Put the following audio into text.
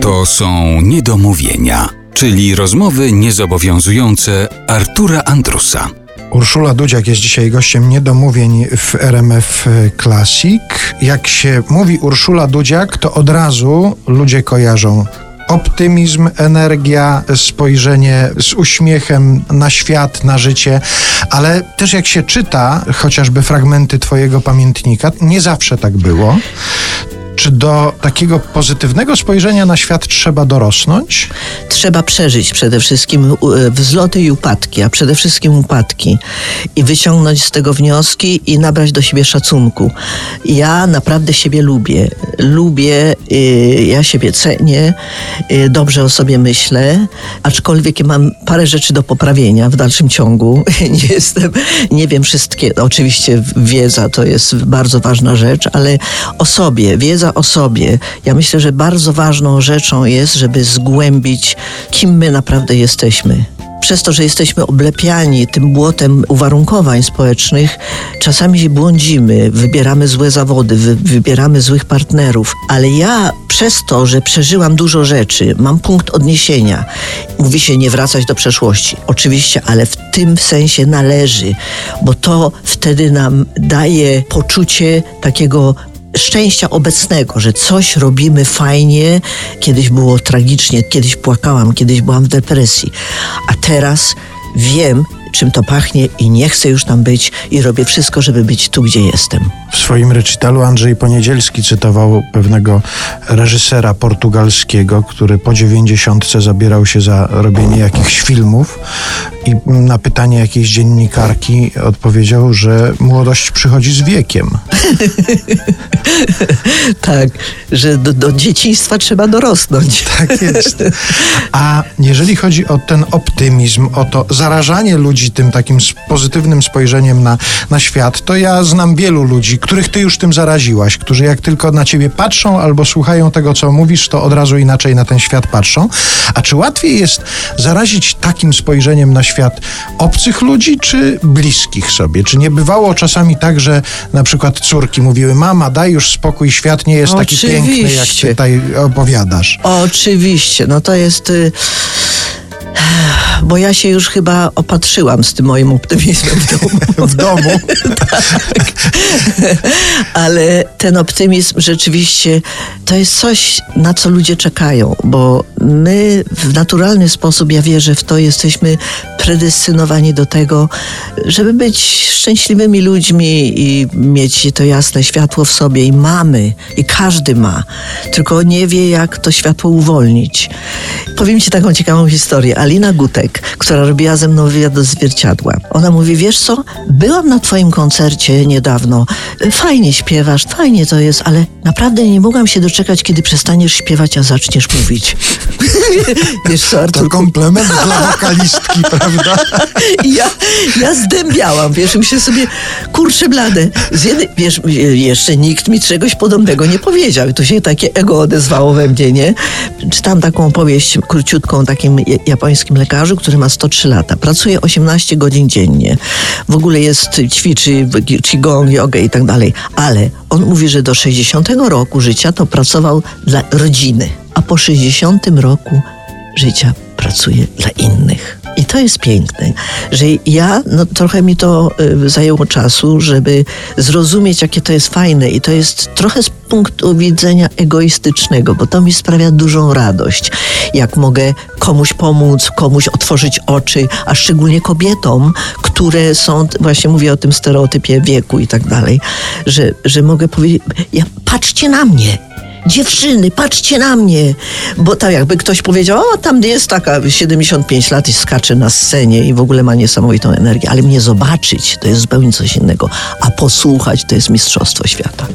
To są niedomówienia, czyli rozmowy niezobowiązujące Artura Andrusa. Urszula Dudziak jest dzisiaj gościem niedomówień w RMF Classic. Jak się mówi Urszula Dudziak, to od razu ludzie kojarzą optymizm, energia, spojrzenie z uśmiechem na świat, na życie, ale też jak się czyta chociażby fragmenty Twojego pamiętnika, nie zawsze tak było. Czy do takiego pozytywnego spojrzenia na świat trzeba dorosnąć? Trzeba przeżyć przede wszystkim e, wzloty i upadki, a przede wszystkim upadki i wyciągnąć z tego wnioski i nabrać do siebie szacunku. Ja naprawdę siebie lubię. Lubię, e, ja siebie cenię, e, dobrze o sobie myślę, aczkolwiek mam parę rzeczy do poprawienia w dalszym ciągu. Nie jestem, nie wiem wszystkie. Oczywiście wiedza to jest bardzo ważna rzecz, ale o sobie, wiedza o sobie. Ja myślę, że bardzo ważną rzeczą jest, żeby zgłębić, kim my naprawdę jesteśmy przez to, że jesteśmy oblepiani tym błotem uwarunkowań społecznych, czasami błądzimy, wybieramy złe zawody, wy, wybieramy złych partnerów. Ale ja przez to, że przeżyłam dużo rzeczy, mam punkt odniesienia. Mówi się nie wracać do przeszłości. Oczywiście, ale w tym sensie należy, bo to wtedy nam daje poczucie takiego szczęścia obecnego, że coś robimy fajnie. Kiedyś było tragicznie, kiedyś płakałam, kiedyś byłam w depresji, a teraz wiem, czym to pachnie i nie chcę już tam być i robię wszystko, żeby być tu, gdzie jestem. W swoim recitalu Andrzej Poniedzielski cytował pewnego reżysera portugalskiego, który po dziewięćdziesiątce zabierał się za robienie jakichś filmów i na pytanie jakiejś dziennikarki odpowiedział, że młodość przychodzi z wiekiem. tak, że do, do dzieciństwa trzeba dorosnąć. Tak jest. A jeżeli chodzi o ten optymizm, o to zarażanie ludzi tym takim pozytywnym spojrzeniem na, na świat, to ja znam wielu ludzi, których ty już tym zaraziłaś, którzy jak tylko na ciebie patrzą albo słuchają tego, co mówisz, to od razu inaczej na ten świat patrzą. A czy łatwiej jest zarazić takim spojrzeniem na świat obcych ludzi, czy bliskich sobie? Czy nie bywało czasami tak, że na przykład córki mówiły, mama, daj już spokój, świat nie jest Oczywiście. taki piękny, jak tutaj opowiadasz? Oczywiście, no to jest... Y bo ja się już chyba opatrzyłam z tym moim optymizmem w domu. w domu? tak. Ale ten optymizm rzeczywiście to jest coś, na co ludzie czekają, bo my w naturalny sposób, ja wierzę w to, jesteśmy predestynowani do tego, żeby być szczęśliwymi ludźmi i mieć to jasne światło w sobie i mamy, i każdy ma, tylko nie wie, jak to światło uwolnić. Powiem Ci taką ciekawą historię. Alina Gutek, która robiła ze mną wywiad do zwierciadła. Ona mówi, wiesz co, byłam na twoim koncercie niedawno. Fajnie śpiewasz, fajnie to jest, ale naprawdę nie mogłam się doczekać, kiedy przestaniesz śpiewać, a zaczniesz mówić. wiesz co, Artur? To komplement dla wokalistki, prawda? ja, ja zdębiałam, wiesz, myślę sobie, kurczę blade. Z jednej, wiesz, jeszcze nikt mi czegoś podobnego nie powiedział. To się takie ego odezwało we mnie, nie? Czytam taką opowieść króciutką o takim japońskim lekarzu, który ma 103 lata. Pracuje 18 godzin dziennie. W ogóle jest, ćwiczy qigong, jogę i tak dalej. Ale on mówi, że do 60 roku życia to pracował dla rodziny, a po 60 roku życia pracuje dla innych. I to jest piękne, że ja, no trochę mi to y, zajęło czasu, żeby zrozumieć, jakie to jest fajne. I to jest trochę z punktu widzenia egoistycznego, bo to mi sprawia dużą radość, jak mogę komuś pomóc, komuś otworzyć oczy, a szczególnie kobietom, które są, właśnie mówię o tym stereotypie wieku i tak dalej, że, że mogę powiedzieć, ja, patrzcie na mnie, dziewczyny, patrzcie na mnie. Bo tak jakby ktoś powiedział, o tam jest taka 75 lat i skacze na scenie i w ogóle ma niesamowitą energię, ale mnie zobaczyć to jest zupełnie coś innego, a posłuchać to jest mistrzostwo świata.